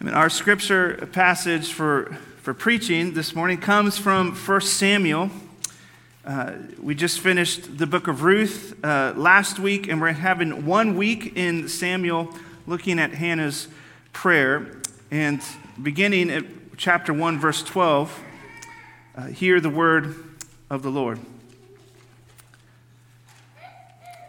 I mean, our scripture passage for, for preaching this morning comes from 1 Samuel. Uh, we just finished the book of Ruth uh, last week, and we're having one week in Samuel looking at Hannah's prayer. And beginning at chapter 1, verse 12, uh, hear the word of the Lord.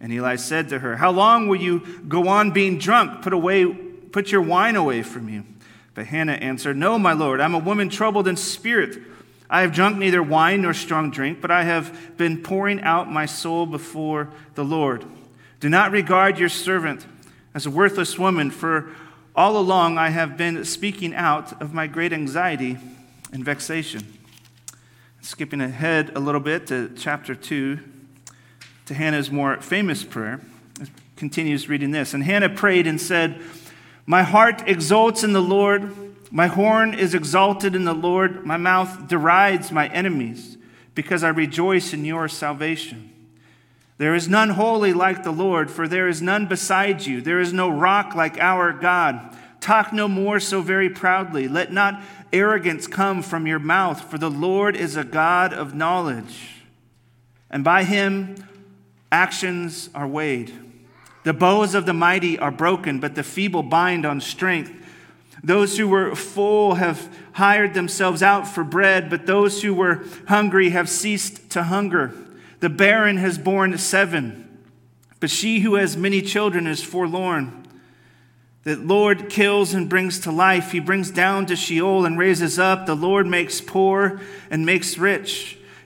And Eli said to her, How long will you go on being drunk? Put away, put your wine away from you. But Hannah answered, No, my lord, I'm a woman troubled in spirit. I have drunk neither wine nor strong drink, but I have been pouring out my soul before the Lord. Do not regard your servant as a worthless woman, for all along I have been speaking out of my great anxiety and vexation. Skipping ahead a little bit to chapter 2 to Hannah's more famous prayer. It continues reading this. And Hannah prayed and said, My heart exults in the Lord. My horn is exalted in the Lord. My mouth derides my enemies because I rejoice in your salvation. There is none holy like the Lord, for there is none beside you. There is no rock like our God. Talk no more so very proudly. Let not arrogance come from your mouth, for the Lord is a God of knowledge. And by him Actions are weighed. The bows of the mighty are broken, but the feeble bind on strength. Those who were full have hired themselves out for bread, but those who were hungry have ceased to hunger. The barren has borne seven, but she who has many children is forlorn. The Lord kills and brings to life. He brings down to Sheol and raises up. The Lord makes poor and makes rich.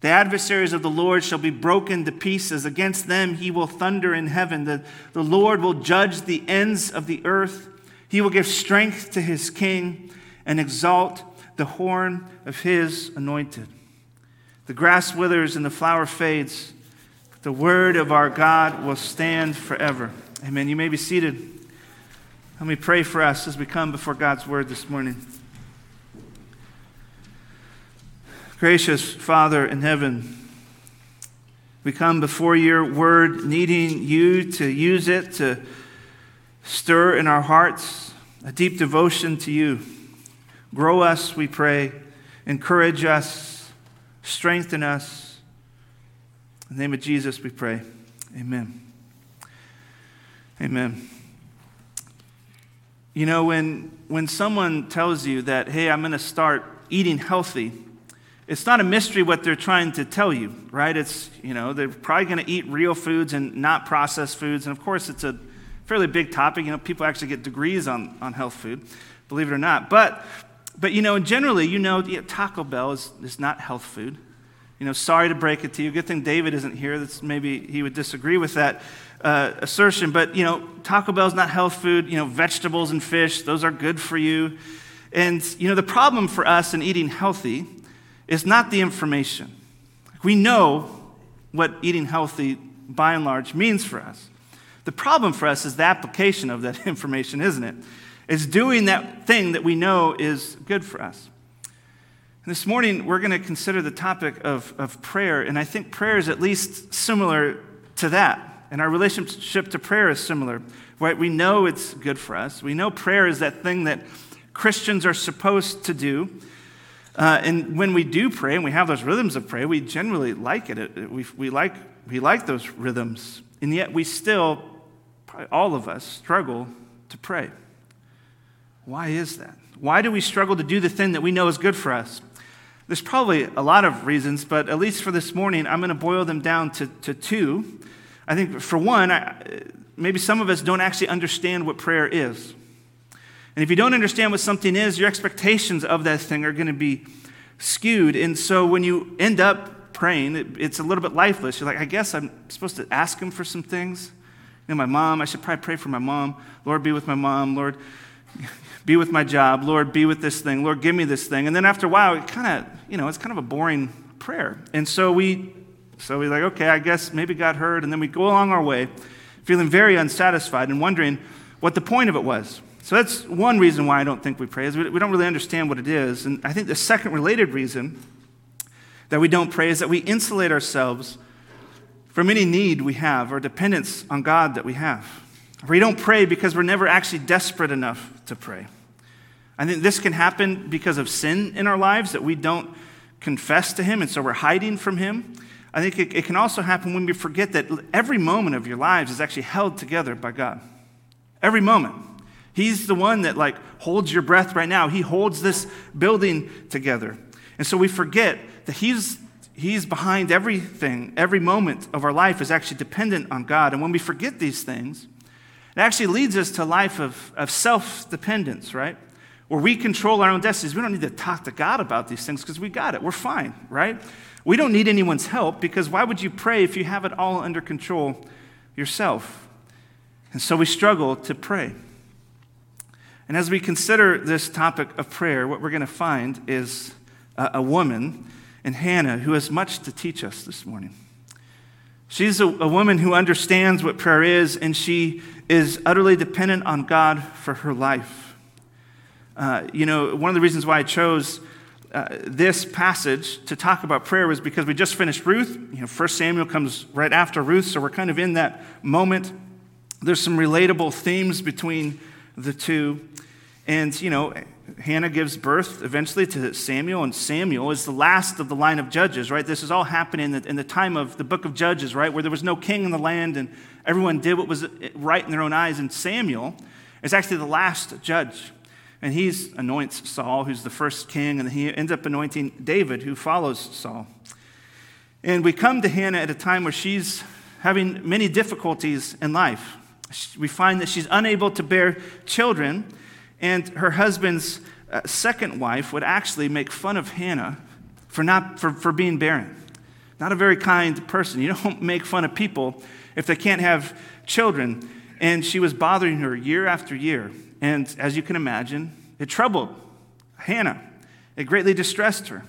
The adversaries of the Lord shall be broken to pieces. Against them he will thunder in heaven. The, the Lord will judge the ends of the earth. He will give strength to his king and exalt the horn of his anointed. The grass withers and the flower fades. But the word of our God will stand forever. Amen. You may be seated. Let me pray for us as we come before God's word this morning. Gracious Father in heaven, we come before your word needing you to use it to stir in our hearts a deep devotion to you. Grow us, we pray. Encourage us. Strengthen us. In the name of Jesus, we pray. Amen. Amen. You know, when, when someone tells you that, hey, I'm going to start eating healthy, it's not a mystery what they're trying to tell you, right? It's, you know, they're probably going to eat real foods and not processed foods. And of course, it's a fairly big topic. You know, people actually get degrees on, on health food, believe it or not. But, but you know, generally, you know, Taco Bell is, is not health food. You know, sorry to break it to you. Good thing David isn't here. That's maybe he would disagree with that uh, assertion. But, you know, Taco Bell is not health food. You know, vegetables and fish, those are good for you. And, you know, the problem for us in eating healthy is not the information. We know what eating healthy, by and large, means for us. The problem for us is the application of that information, isn't it? It's doing that thing that we know is good for us. And this morning, we're going to consider the topic of, of prayer, and I think prayer is at least similar to that. And our relationship to prayer is similar. Right? We know it's good for us. We know prayer is that thing that Christians are supposed to do. Uh, and when we do pray and we have those rhythms of prayer, we generally like it. We, we, like, we like those rhythms. And yet we still, all of us, struggle to pray. Why is that? Why do we struggle to do the thing that we know is good for us? There's probably a lot of reasons, but at least for this morning, I'm going to boil them down to, to two. I think, for one, I, maybe some of us don't actually understand what prayer is. And if you don't understand what something is, your expectations of that thing are going to be skewed. And so when you end up praying, it, it's a little bit lifeless. You're like, I guess I'm supposed to ask him for some things. You know, my mom, I should probably pray for my mom. Lord, be with my mom. Lord, be with my job. Lord, be with this thing. Lord, give me this thing. And then after a while, it kind of, you know, it's kind of a boring prayer. And so we, so we're like, okay, I guess maybe God heard. And then we go along our way, feeling very unsatisfied and wondering what the point of it was. So that's one reason why I don't think we pray, is we don't really understand what it is. And I think the second related reason that we don't pray is that we insulate ourselves from any need we have or dependence on God that we have. We don't pray because we're never actually desperate enough to pray. I think this can happen because of sin in our lives that we don't confess to Him, and so we're hiding from Him. I think it, can also happen when we forget that every moment of your lives is actually held together by God. Every moment. He's the one that like holds your breath right now. He holds this building together. And so we forget that He's He's behind everything. Every moment of our life is actually dependent on God. And when we forget these things, it actually leads us to a life of, of self dependence, right? Where we control our own destinies. We don't need to talk to God about these things because we got it. We're fine, right? We don't need anyone's help because why would you pray if you have it all under control yourself? And so we struggle to pray. And as we consider this topic of prayer, what we're going to find is a, a woman in Hannah who has much to teach us this morning. She's a, a woman who understands what prayer is, and she is utterly dependent on God for her life. Uh, you know, one of the reasons why I chose uh, this passage to talk about prayer was because we just finished Ruth. You know, First Samuel comes right after Ruth, so we're kind of in that moment. There's some relatable themes between the two. And, you know, Hannah gives birth eventually to Samuel, and Samuel is the last of the line of judges, right? This is all happening in the, in the time of the book of Judges, right? Where there was no king in the land and everyone did what was right in their own eyes. And Samuel is actually the last judge. And he anoints Saul, who's the first king, and he ends up anointing David, who follows Saul. And we come to Hannah at a time where she's having many difficulties in life. We find that she's unable to bear children, and her husband's uh, second wife would actually make fun of Hannah for, not, for, for being barren. Not a very kind person. You don't make fun of people if they can't have children. And she was bothering her year after year. And as you can imagine, it troubled Hannah. It greatly distressed her.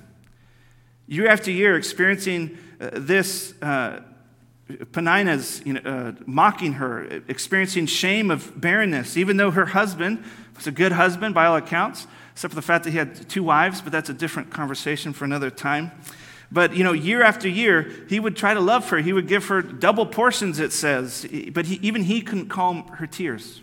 Year after year, experiencing uh, this, uh, Peninnah's you know, uh, mocking her, experiencing shame of barrenness, even though her husband was a good husband by all accounts, except for the fact that he had two wives, but that's a different conversation for another time. But, you know, year after year, he would try to love her. He would give her double portions, it says. But he, even he couldn't calm her tears.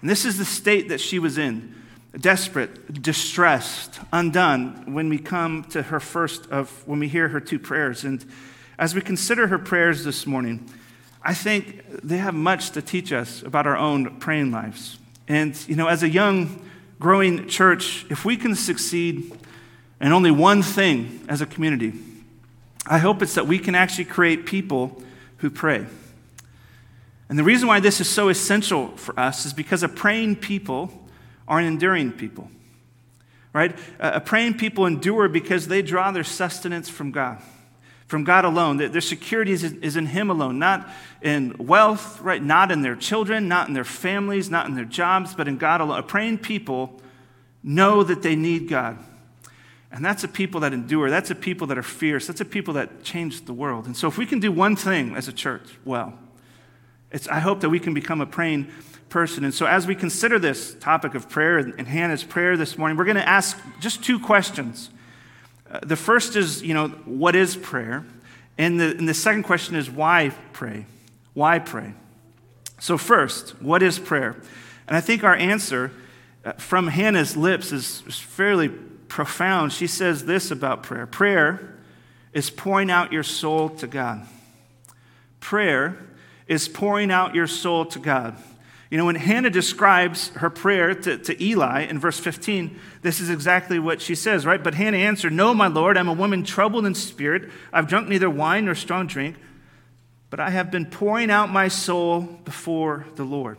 And this is the state that she was in desperate, distressed, undone when we come to her first of, when we hear her two prayers. And as we consider her prayers this morning, I think they have much to teach us about our own praying lives. And, you know, as a young, growing church, if we can succeed in only one thing as a community. I hope it's that we can actually create people who pray. And the reason why this is so essential for us is because a praying people are an enduring people. Right? A praying people endure because they draw their sustenance from God, from God alone. Their security is in Him alone, not in wealth, right? Not in their children, not in their families, not in their jobs, but in God alone. A praying people know that they need God. And that's a people that endure. That's a people that are fierce. That's a people that change the world. And so, if we can do one thing as a church, well, it's, I hope that we can become a praying person. And so, as we consider this topic of prayer and Hannah's prayer this morning, we're going to ask just two questions. Uh, the first is, you know, what is prayer? And the, and the second question is, why pray? Why pray? So, first, what is prayer? And I think our answer uh, from Hannah's lips is, is fairly profound. She says this about prayer prayer is pouring out your soul to God. Prayer is pouring out your soul to God. You know, when Hannah describes her prayer to, to Eli in verse 15, this is exactly what she says, right? But Hannah answered, No, my Lord, I'm a woman troubled in spirit. I've drunk neither wine nor strong drink, but I have been pouring out my soul before the Lord.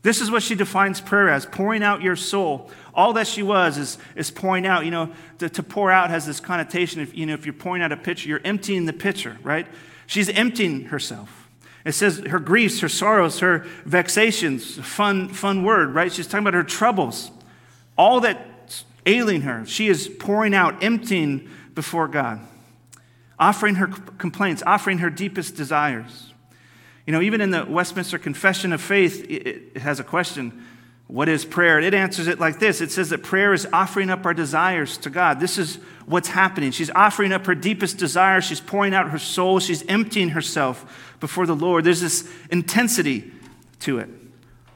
This is what she defines prayer as pouring out your soul. All that she was is, is pouring out. You know, to, to pour out has this connotation. If, you know, if you're pouring out a pitcher, you're emptying the pitcher, right? She's emptying herself. It says her griefs, her sorrows, her vexations, fun, fun word, right? She's talking about her troubles, all that's ailing her. She is pouring out, emptying before God, offering her complaints, offering her deepest desires. You know, even in the Westminster Confession of Faith, it has a question What is prayer? It answers it like this it says that prayer is offering up our desires to God. This is what's happening. She's offering up her deepest desires, she's pouring out her soul, she's emptying herself before the Lord. There's this intensity to it.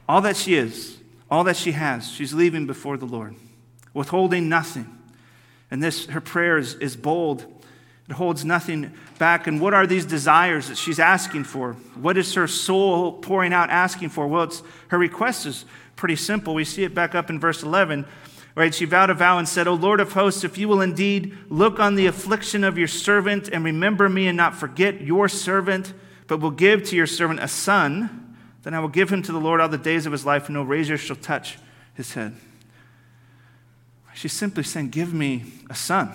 All that she is, all that she has, she's leaving before the Lord, withholding nothing. And this, her prayer is, is bold it holds nothing back. And what are these desires that she's asking for? What is her soul pouring out asking for? Well, it's, her request is pretty simple. We see it back up in verse 11. Right? She vowed a vow and said, O Lord of hosts, if you will indeed look on the affliction of your servant and remember me and not forget your servant, but will give to your servant a son, then I will give him to the Lord all the days of his life, and no razor shall touch his head. She's simply saying, Give me a son.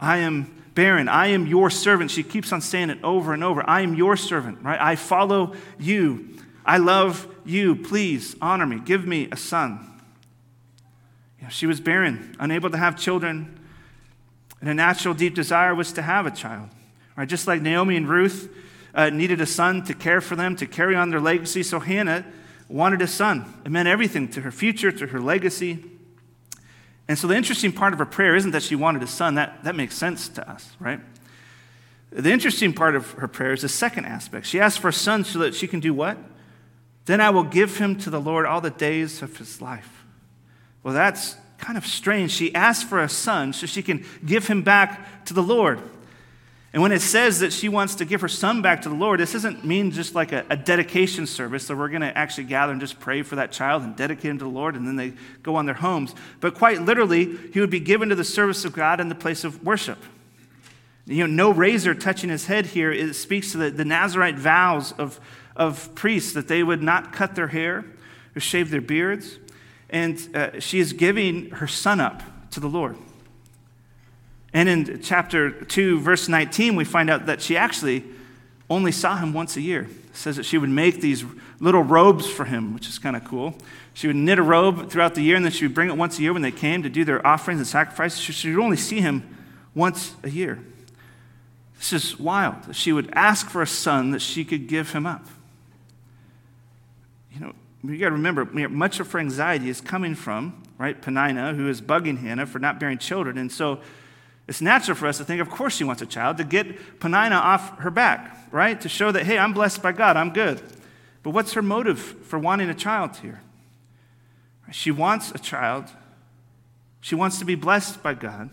I am barren. I am your servant. She keeps on saying it over and over. I am your servant, right? I follow you. I love you. Please honor me. Give me a son. She was barren, unable to have children, and a natural deep desire was to have a child. Right? Just like Naomi and Ruth uh, needed a son to care for them, to carry on their legacy, so Hannah wanted a son. It meant everything to her future, to her legacy. And so the interesting part of her prayer isn't that she wanted a son. That, that makes sense to us, right? The interesting part of her prayer is the second aspect. She asks for a son so that she can do what? Then I will give him to the Lord all the days of his life. Well, that's kind of strange. She asks for a son so she can give him back to the Lord. And when it says that she wants to give her son back to the Lord, this doesn't mean just like a, a dedication service, so we're going to actually gather and just pray for that child and dedicate him to the Lord, and then they go on their homes. But quite literally, he would be given to the service of God in the place of worship. You know, no razor touching his head here. It speaks to the, the Nazarite vows of, of priests that they would not cut their hair or shave their beards. And uh, she is giving her son up to the Lord. And in chapter 2, verse 19, we find out that she actually only saw him once a year. It says that she would make these little robes for him, which is kind of cool. She would knit a robe throughout the year, and then she would bring it once a year when they came to do their offerings and sacrifices. She would only see him once a year. This is wild. She would ask for a son that she could give him up. You got to remember, much of her anxiety is coming from, right, Peninnah, who is bugging Hannah for not bearing children. And so it's natural for us to think, of course, she wants a child, to get Peninnah off her back, right? To show that, hey, I'm blessed by God, I'm good. But what's her motive for wanting a child here? She wants a child. She wants to be blessed by God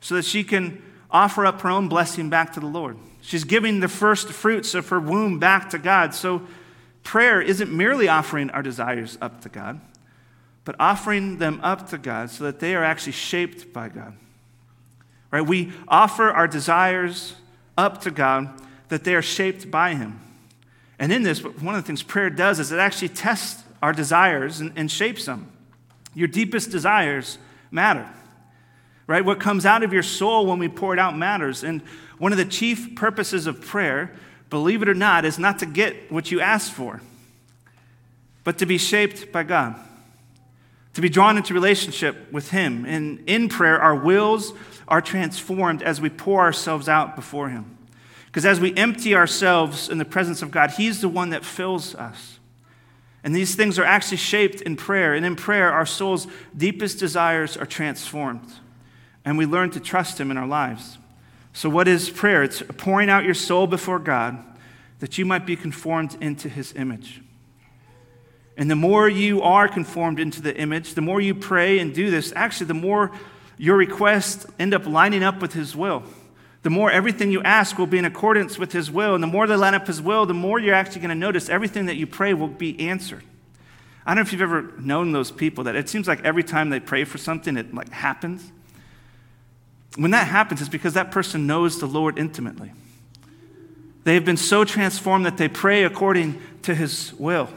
so that she can offer up her own blessing back to the Lord. She's giving the first fruits of her womb back to God. So prayer isn't merely offering our desires up to God, but offering them up to God so that they are actually shaped by God. Right? We offer our desires up to God that they are shaped by Him. And in this, one of the things prayer does is it actually tests our desires and, and shapes them. Your deepest desires matter. Right? What comes out of your soul when we pour it out matters. And one of the chief purposes of prayer, believe it or not, is not to get what you ask for, but to be shaped by God, to be drawn into relationship with Him. And in prayer, our wills are transformed as we pour ourselves out before Him. Because as we empty ourselves in the presence of God, He's the one that fills us. And these things are actually shaped in prayer. And in prayer, our soul's deepest desires are transformed. And we learn to trust Him in our lives. So, what is prayer? It's pouring out your soul before God that you might be conformed into His image. And the more you are conformed into the image, the more you pray and do this, actually, the more your requests end up lining up with His will. The more everything you ask will be in accordance with His will. And the more they line up His will, the more you're actually going to notice everything that you pray will be answered. I don't know if you've ever known those people that it seems like every time they pray for something, it like happens. When that happens, it's because that person knows the Lord intimately. They have been so transformed that they pray according to his will.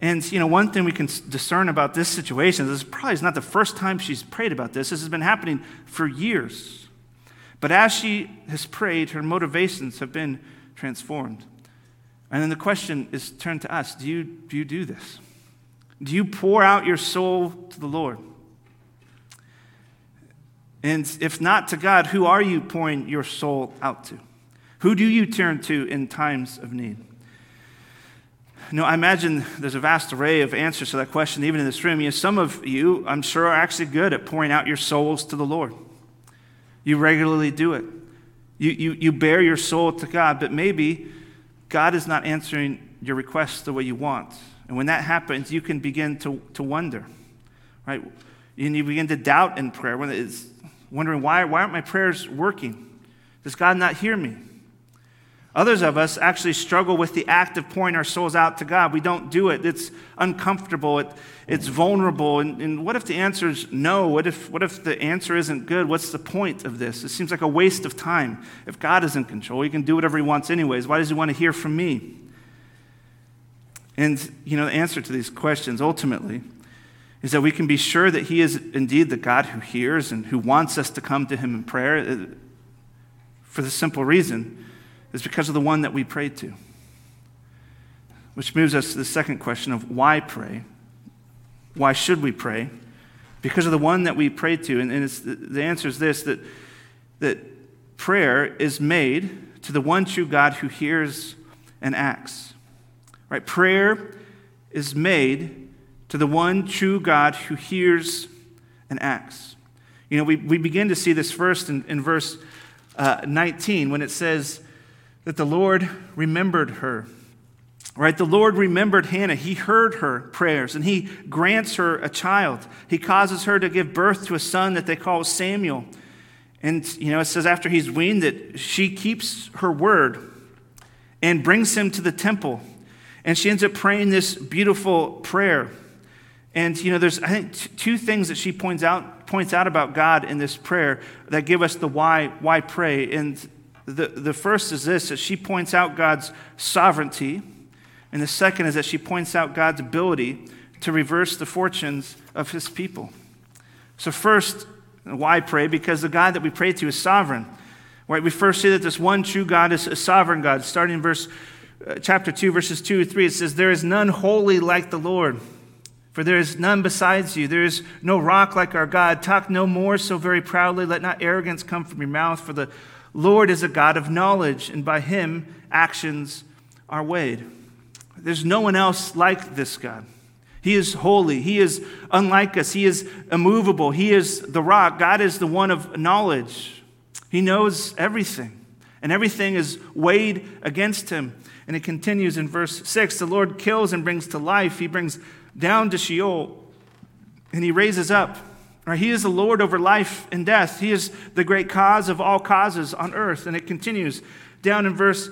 And you know, one thing we can discern about this situation is this probably is not the first time she's prayed about this. This has been happening for years. But as she has prayed, her motivations have been transformed. And then the question is turned to us do you, do you do this? Do you pour out your soul to the Lord? And if not to God, who are you pouring your soul out to? Who do you turn to in times of need? Know, I imagine there's a vast array of answers to that question, even in this room. You know, some of you, I'm sure, are actually good at pouring out your souls to the Lord. You regularly do it. You, you, you bare your soul to God, but maybe God is not answering your requests the way you want. And when that happens, you can begin to, to wonder, right? And you begin to doubt in prayer, when it's wondering, why, why aren't my prayers working? Does God not hear me? Others of us actually struggle with the act of pouring our souls out to God. We don't do it. It's uncomfortable. It, it's vulnerable. And, and what if the answer is no? What if, what if the answer isn't good? What's the point of this? It seems like a waste of time. If God is in control, He can do whatever He wants, anyways. Why does He want to hear from me? And, you know, the answer to these questions ultimately is that we can be sure that He is indeed the God who hears and who wants us to come to Him in prayer uh, for the simple reason is because of the one that we pray to. Which moves us to the second question of why pray? Why should we pray? Because of the one that we pray to. And, and the answer is this that, that prayer is made to the one true God who hears and acts. Right? Prayer is made to the one true God who hears and acts. You know, we, we begin to see this first in, in verse uh, 19 when it says, that the Lord remembered her. Right? The Lord remembered Hannah. He heard her prayers and He grants her a child. He causes her to give birth to a son that they call Samuel. And, you know, it says after he's weaned that she keeps her word and brings him to the temple. And she ends up praying this beautiful prayer. And, you know, there's, I think, t- two things that she points out, points out about God in this prayer that give us the why, why pray. And the, the first is this that she points out God's sovereignty, and the second is that she points out God's ability to reverse the fortunes of his people. So, first, why pray? Because the God that we pray to is sovereign. Right? We first see that this one true God is a sovereign God. Starting in verse uh, chapter 2, verses 2 3, it says, There is none holy like the Lord. For there is none besides you. There is no rock like our God. Talk no more so very proudly. Let not arrogance come from your mouth. For the Lord is a God of knowledge, and by him actions are weighed. There's no one else like this God. He is holy. He is unlike us. He is immovable. He is the rock. God is the one of knowledge. He knows everything, and everything is weighed against him. And it continues in verse 6 The Lord kills and brings to life, He brings down to Sheol, and He raises up. Right? He is the Lord over life and death. He is the great cause of all causes on earth. And it continues down in verse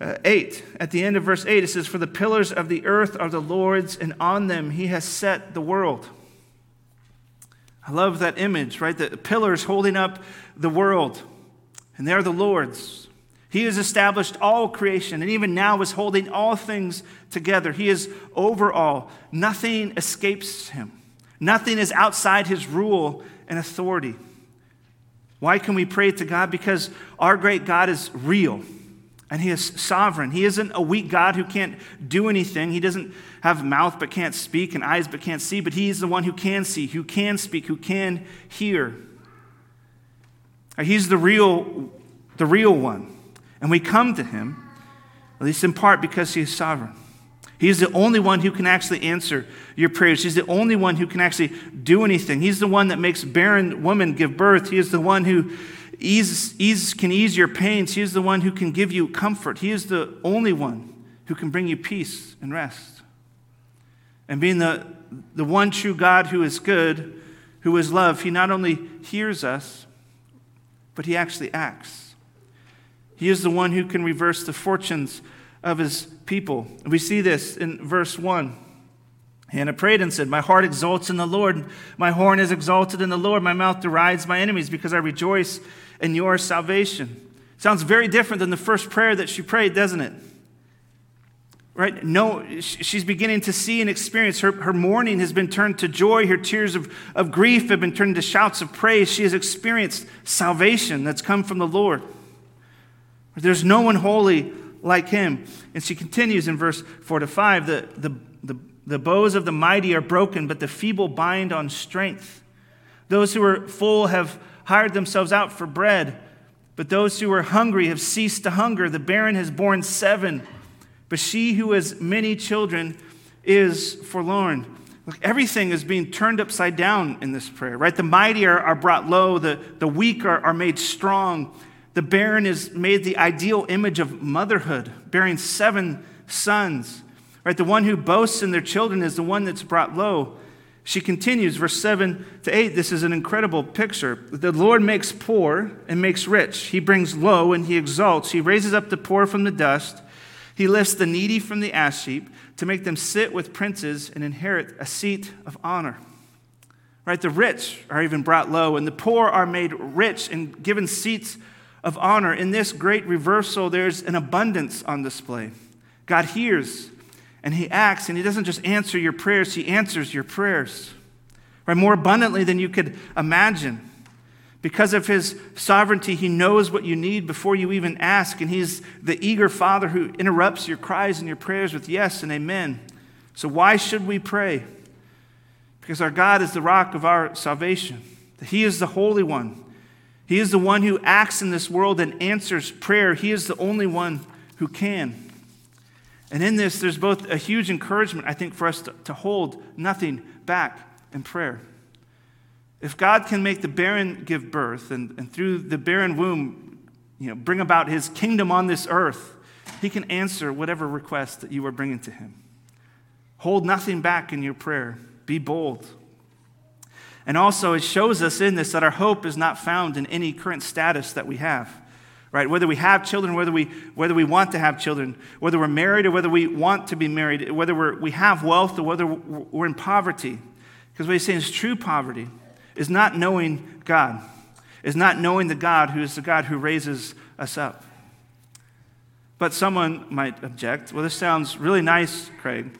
uh, 8. At the end of verse 8, it says, For the pillars of the earth are the Lord's, and on them he has set the world. I love that image, right? The pillars holding up the world, and they're the Lord's. He has established all creation, and even now is holding all things together. He is over all. Nothing escapes him. Nothing is outside his rule and authority. Why can we pray to God? Because our great God is real and he is sovereign. He isn't a weak God who can't do anything. He doesn't have mouth but can't speak and eyes but can't see, but he's the one who can see, who can speak, who can hear. He's the real, the real one. And we come to him, at least in part, because he is sovereign. He's the only one who can actually answer your prayers. He's the only one who can actually do anything. He's the one that makes barren women give birth. He is the one who ease, ease, can ease your pains. He is the one who can give you comfort. He is the only one who can bring you peace and rest. And being the, the one true God who is good, who is love, he not only hears us, but he actually acts. He is the one who can reverse the fortunes of his people. We see this in verse 1. Hannah prayed and said, My heart exults in the Lord. My horn is exalted in the Lord. My mouth derides my enemies because I rejoice in your salvation. Sounds very different than the first prayer that she prayed, doesn't it? Right? No, she's beginning to see and experience. Her, her mourning has been turned to joy. Her tears of, of grief have been turned to shouts of praise. She has experienced salvation that's come from the Lord. There's no one holy like him. And she continues in verse 4 to 5 the, the, the the bows of the mighty are broken, but the feeble bind on strength. Those who are full have hired themselves out for bread, but those who are hungry have ceased to hunger. The barren has borne seven, but she who has many children is forlorn. Look, everything is being turned upside down in this prayer, right? The mighty are, are brought low, the, the weak are, are made strong. The barren is made the ideal image of motherhood, bearing seven sons. Right? The one who boasts in their children is the one that's brought low. She continues, verse 7 to 8. This is an incredible picture. The Lord makes poor and makes rich. He brings low and he exalts. He raises up the poor from the dust. He lifts the needy from the ash heap to make them sit with princes and inherit a seat of honor. Right? The rich are even brought low, and the poor are made rich and given seats of honor. In this great reversal, there's an abundance on display. God hears and he acts, and he doesn't just answer your prayers, he answers your prayers, right? More abundantly than you could imagine. Because of his sovereignty, he knows what you need before you even ask, and he's the eager father who interrupts your cries and your prayers with yes and amen. So, why should we pray? Because our God is the rock of our salvation, he is the Holy One. He is the one who acts in this world and answers prayer. He is the only one who can. And in this, there's both a huge encouragement, I think, for us to, to hold nothing back in prayer. If God can make the barren give birth and, and through the barren womb, you know, bring about his kingdom on this earth, he can answer whatever request that you are bringing to him. Hold nothing back in your prayer. Be bold. And also, it shows us in this that our hope is not found in any current status that we have right? Whether we have children, whether we, whether we want to have children, whether we're married or whether we want to be married, whether we're, we have wealth or whether we're in poverty. Because what he's saying is true poverty is not knowing God, is not knowing the God who is the God who raises us up. But someone might object, well, this sounds really nice, Craig.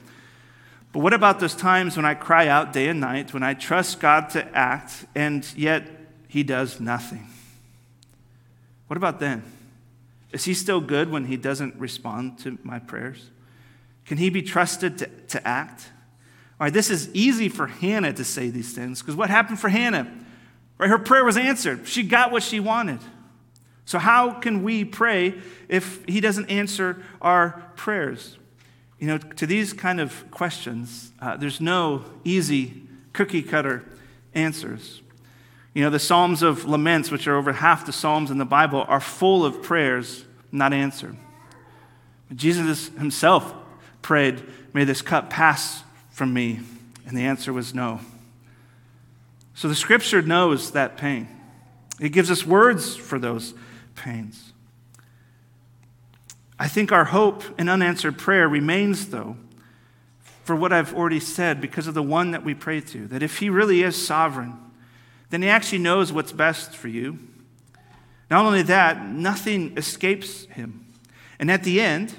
But what about those times when I cry out day and night, when I trust God to act, and yet he does nothing? What about then? Is he still good when he doesn't respond to my prayers? Can he be trusted to, to act? All right, this is easy for Hannah to say these things because what happened for Hannah? Right, her prayer was answered. She got what she wanted. So, how can we pray if he doesn't answer our prayers? You know, to these kind of questions, uh, there's no easy cookie cutter answers. You know, the Psalms of Laments, which are over half the Psalms in the Bible, are full of prayers not answered. Jesus himself prayed, May this cup pass from me. And the answer was no. So the scripture knows that pain. It gives us words for those pains. I think our hope in unanswered prayer remains, though, for what I've already said, because of the one that we pray to, that if he really is sovereign, then He actually knows what's best for you. Not only that, nothing escapes Him. And at the end,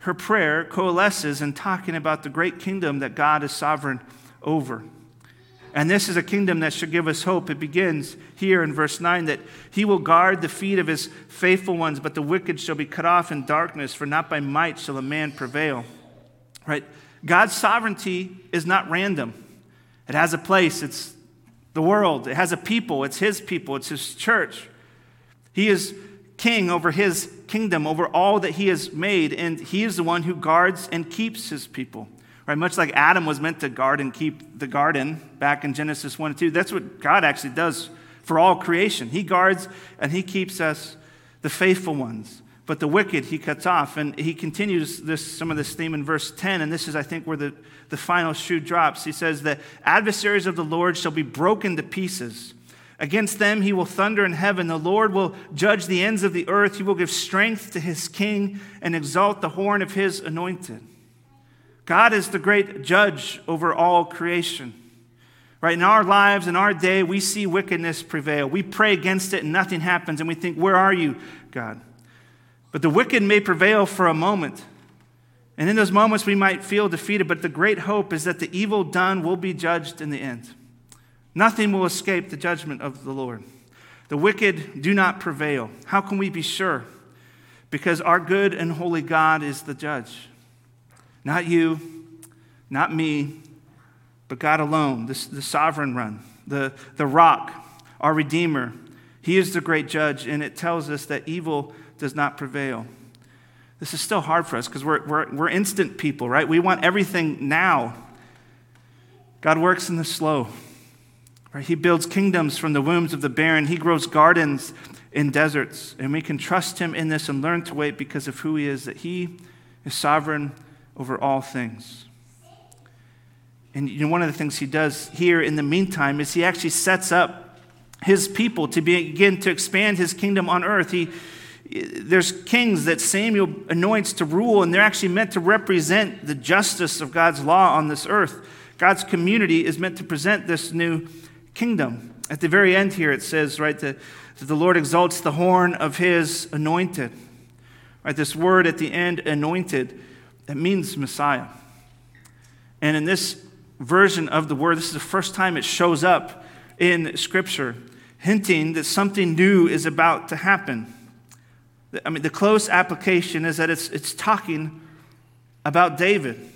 her prayer coalesces in talking about the great kingdom that God is sovereign over. And this is a kingdom that should give us hope. It begins here in verse 9 that he will guard the feet of his faithful ones, but the wicked shall be cut off in darkness, for not by might shall a man prevail. Right? God's sovereignty is not random, it has a place, it's the world. It has a people. It's his people. It's his church. He is king over his kingdom, over all that he has made, and he is the one who guards and keeps his people. Right? Much like Adam was meant to guard and keep the garden back in Genesis 1 and 2. That's what God actually does for all creation. He guards and he keeps us, the faithful ones but the wicked he cuts off. And he continues this, some of this theme in verse 10, and this is, I think, where the, the final shoe drops. He says, The adversaries of the Lord shall be broken to pieces. Against them he will thunder in heaven. The Lord will judge the ends of the earth. He will give strength to his king and exalt the horn of his anointed. God is the great judge over all creation. Right? In our lives, in our day, we see wickedness prevail. We pray against it and nothing happens, and we think, Where are you, God? But the wicked may prevail for a moment. And in those moments, we might feel defeated, but the great hope is that the evil done will be judged in the end. Nothing will escape the judgment of the Lord. The wicked do not prevail. How can we be sure? Because our good and holy God is the judge. Not you, not me, but God alone, the, the sovereign one, the, the rock, our Redeemer. He is the great judge, and it tells us that evil does not prevail. This is still hard for us because we're, we're, we're instant people, right? We want everything now. God works in the slow. Right? He builds kingdoms from the wombs of the barren. He grows gardens in deserts. And we can trust him in this and learn to wait because of who he is, that he is sovereign over all things. And you know, one of the things he does here in the meantime is he actually sets up his people to begin to expand his kingdom on earth. He, there's kings that Samuel anoints to rule, and they're actually meant to represent the justice of God's law on this earth. God's community is meant to present this new kingdom. At the very end here, it says, right, that, that the Lord exalts the horn of his anointed. Right, this word at the end, anointed, it means Messiah. And in this version of the word, this is the first time it shows up in Scripture, hinting that something new is about to happen. I mean, the close application is that it's, it's talking about David.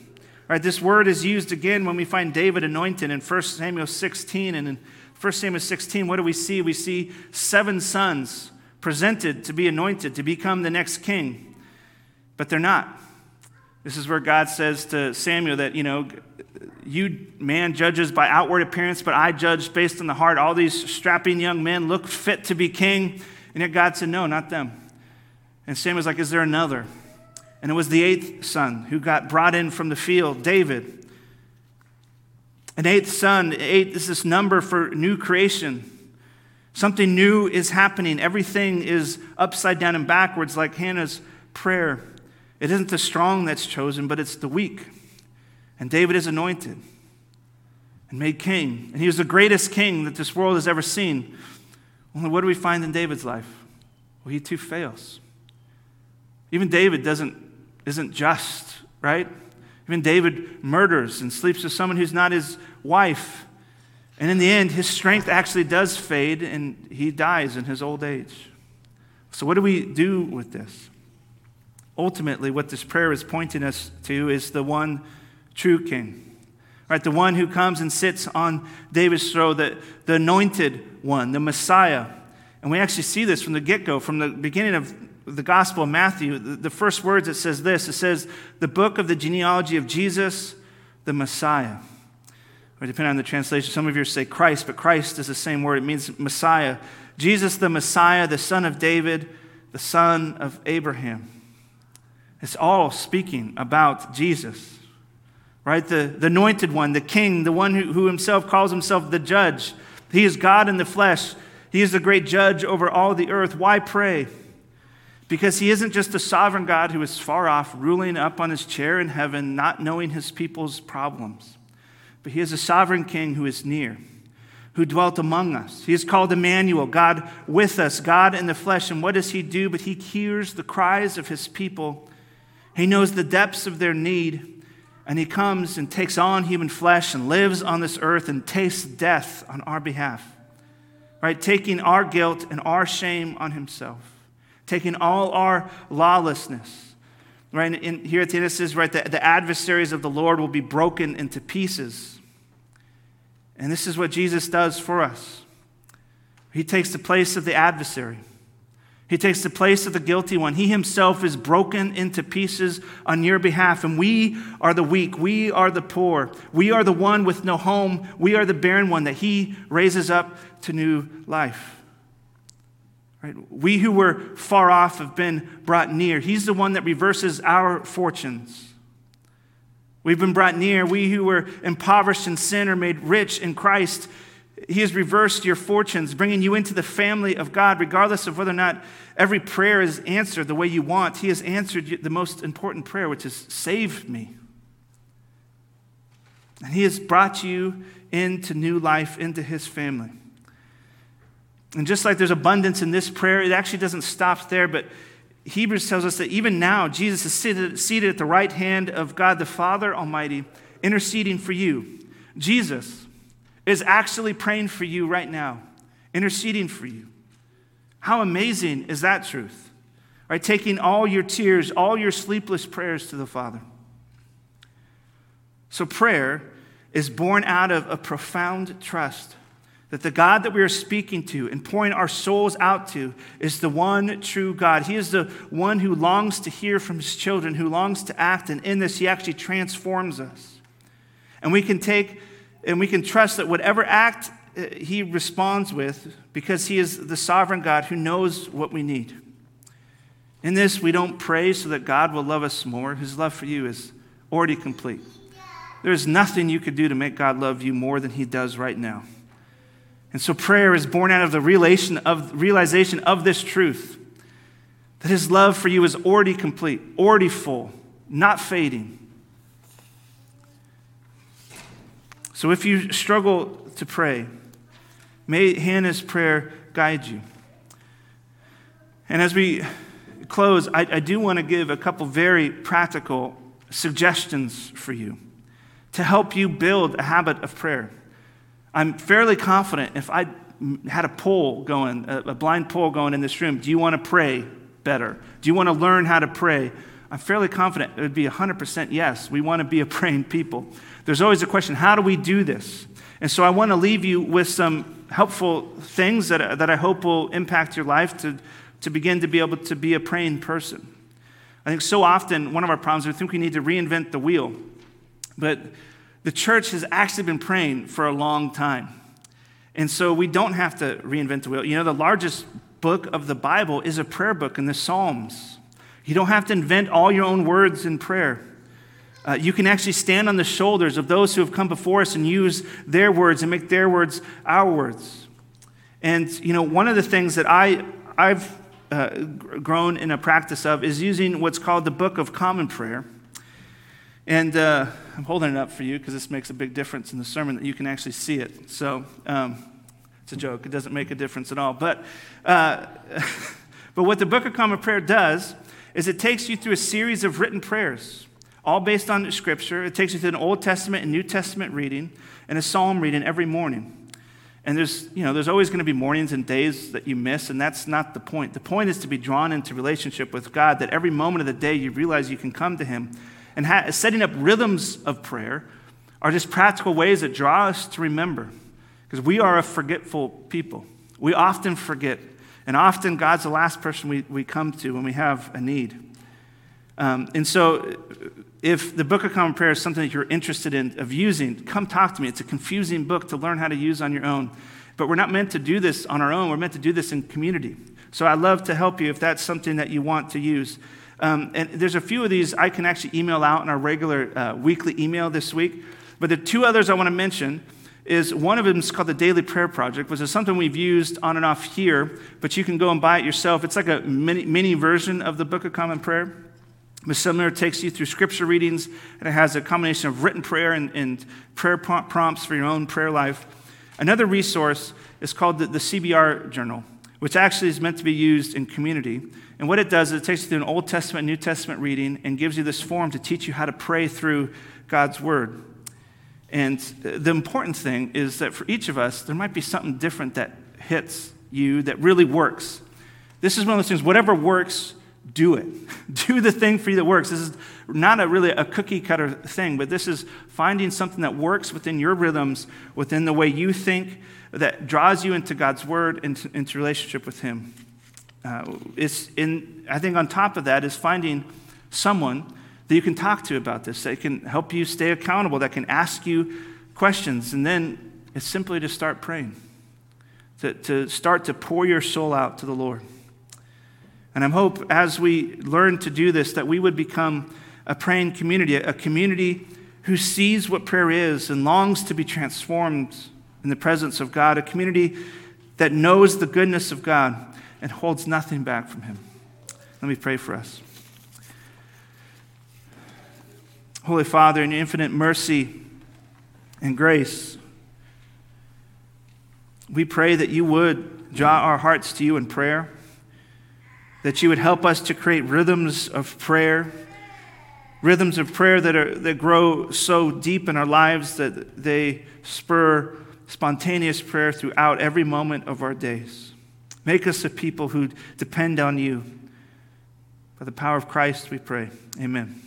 Right, this word is used again when we find David anointed in 1 Samuel 16. And in 1 Samuel 16, what do we see? We see seven sons presented to be anointed, to become the next king. But they're not. This is where God says to Samuel that, you know, you, man, judges by outward appearance, but I judge based on the heart. All these strapping young men look fit to be king. And yet God said, no, not them. And Samuel's like, Is there another? And it was the eighth son who got brought in from the field, David. An eighth son, eight is this number for new creation. Something new is happening. Everything is upside down and backwards, like Hannah's prayer. It isn't the strong that's chosen, but it's the weak. And David is anointed and made king. And he was the greatest king that this world has ever seen. Only what do we find in David's life? Well, he too fails. Even David doesn't, isn't just, right? Even David murders and sleeps with someone who's not his wife. And in the end, his strength actually does fade and he dies in his old age. So, what do we do with this? Ultimately, what this prayer is pointing us to is the one true king, right? The one who comes and sits on David's throne, the, the anointed one, the Messiah. And we actually see this from the get go, from the beginning of the Gospel of Matthew, the first words it says this it says, the book of the genealogy of Jesus, the Messiah. Or depending on the translation, some of you say Christ, but Christ is the same word. It means Messiah. Jesus, the Messiah, the son of David, the son of Abraham. It's all speaking about Jesus, right? The, the anointed one, the king, the one who, who himself calls himself the judge. He is God in the flesh. He is the great judge over all the earth. Why pray? Because he isn't just a sovereign God who is far off, ruling up on his chair in heaven, not knowing his people's problems. But he is a sovereign king who is near, who dwelt among us. He is called Emmanuel, God with us, God in the flesh. And what does he do? But he hears the cries of his people. He knows the depths of their need. And he comes and takes on human flesh and lives on this earth and tastes death on our behalf. Right? Taking our guilt and our shame on himself taking all our lawlessness. Right? Here at the end it says, right, the, the adversaries of the Lord will be broken into pieces. And this is what Jesus does for us. He takes the place of the adversary. He takes the place of the guilty one. He himself is broken into pieces on your behalf. And we are the weak. We are the poor. We are the one with no home. We are the barren one that he raises up to new life. Right? We who were far off have been brought near. He's the one that reverses our fortunes. We've been brought near. We who were impoverished in sin are made rich in Christ. He has reversed your fortunes, bringing you into the family of God, regardless of whether or not every prayer is answered the way you want. He has answered the most important prayer, which is save me. And He has brought you into new life, into His family. And just like there's abundance in this prayer, it actually doesn't stop there, but Hebrews tells us that even now, Jesus is seated, seated at the right hand of God the Father Almighty, interceding for you. Jesus is actually praying for you right now, interceding for you. How amazing is that truth? Right? Taking all your tears, all your sleepless prayers to the Father. So, prayer is born out of a profound trust that the God that we are speaking to and pouring our souls out to is the one true God. He is the one who longs to hear from his children, who longs to act, and in this, he actually transforms us. And we can take and we can trust that whatever act uh, he responds with, because he is the sovereign God who knows what we need. In this, we don't pray so that God will love us more. His love for you is already complete. There's nothing you could do to make God love you more than he does right now. And so prayer is born out of the realization of, realization of this truth that his love for you is already complete, already full, not fading. So if you struggle to pray, may Hannah's prayer guide you. And as we close, I, I do want to give a couple very practical suggestions for you to help you build a habit of prayer. I'm fairly confident if I had a poll going, a blind poll going in this room, do you want to pray better? Do you want to learn how to pray? I'm fairly confident it would be 100% yes. We want to be a praying people. There's always a question how do we do this? And so I want to leave you with some helpful things that, that I hope will impact your life to, to begin to be able to be a praying person. I think so often one of our problems, is we think we need to reinvent the wheel. But the church has actually been praying for a long time. And so we don't have to reinvent the wheel. You know, the largest book of the Bible is a prayer book in the Psalms. You don't have to invent all your own words in prayer. Uh, you can actually stand on the shoulders of those who have come before us and use their words and make their words our words. And, you know, one of the things that I, I've uh, grown in a practice of is using what's called the Book of Common Prayer. And uh, I'm holding it up for you because this makes a big difference in the sermon that you can actually see it. So um, it's a joke. It doesn't make a difference at all. But, uh, but what the Book of Common Prayer does is it takes you through a series of written prayers, all based on Scripture. It takes you to an Old Testament and New Testament reading and a psalm reading every morning. And there's, you know, there's always going to be mornings and days that you miss, and that's not the point. The point is to be drawn into relationship with God, that every moment of the day you realize you can come to Him and ha- setting up rhythms of prayer are just practical ways that draw us to remember. Because we are a forgetful people. We often forget. And often God's the last person we, we come to when we have a need. Um, and so, if the Book of Common Prayer is something that you're interested in of using, come talk to me. It's a confusing book to learn how to use on your own. But we're not meant to do this on our own. We're meant to do this in community. So I'd love to help you if that's something that you want to use. Um, and there's a few of these I can actually email out in our regular uh, weekly email this week. But the two others I want to mention is one of them is called the Daily Prayer Project, which is something we've used on and off here, but you can go and buy it yourself. It's like a mini, mini version of the Book of Common Prayer. Similar, takes you through scripture readings, and it has a combination of written prayer and, and prayer prompts for your own prayer life. Another resource is called the, the CBR Journal, which actually is meant to be used in community. And what it does is it takes you through an Old Testament, New Testament reading and gives you this form to teach you how to pray through God's Word. And the important thing is that for each of us, there might be something different that hits you that really works. This is one of those things, whatever works, do it. do the thing for you that works. This is not a really a cookie cutter thing, but this is finding something that works within your rhythms, within the way you think, that draws you into God's Word, into, into relationship with Him. Uh, it's in, I think on top of that is finding someone that you can talk to about this, that can help you stay accountable, that can ask you questions. And then it's simply to start praying, to, to start to pour your soul out to the Lord. And I hope as we learn to do this, that we would become a praying community, a community who sees what prayer is and longs to be transformed in the presence of God, a community that knows the goodness of God and holds nothing back from him. Let me pray for us. Holy Father, in infinite mercy, and grace. We pray that you would draw our hearts to you in prayer, that you would help us to create rhythms of prayer, rhythms of prayer that, are, that grow so deep in our lives that they spur spontaneous prayer throughout every moment of our days. Make us a people who depend on you. By the power of Christ, we pray. Amen.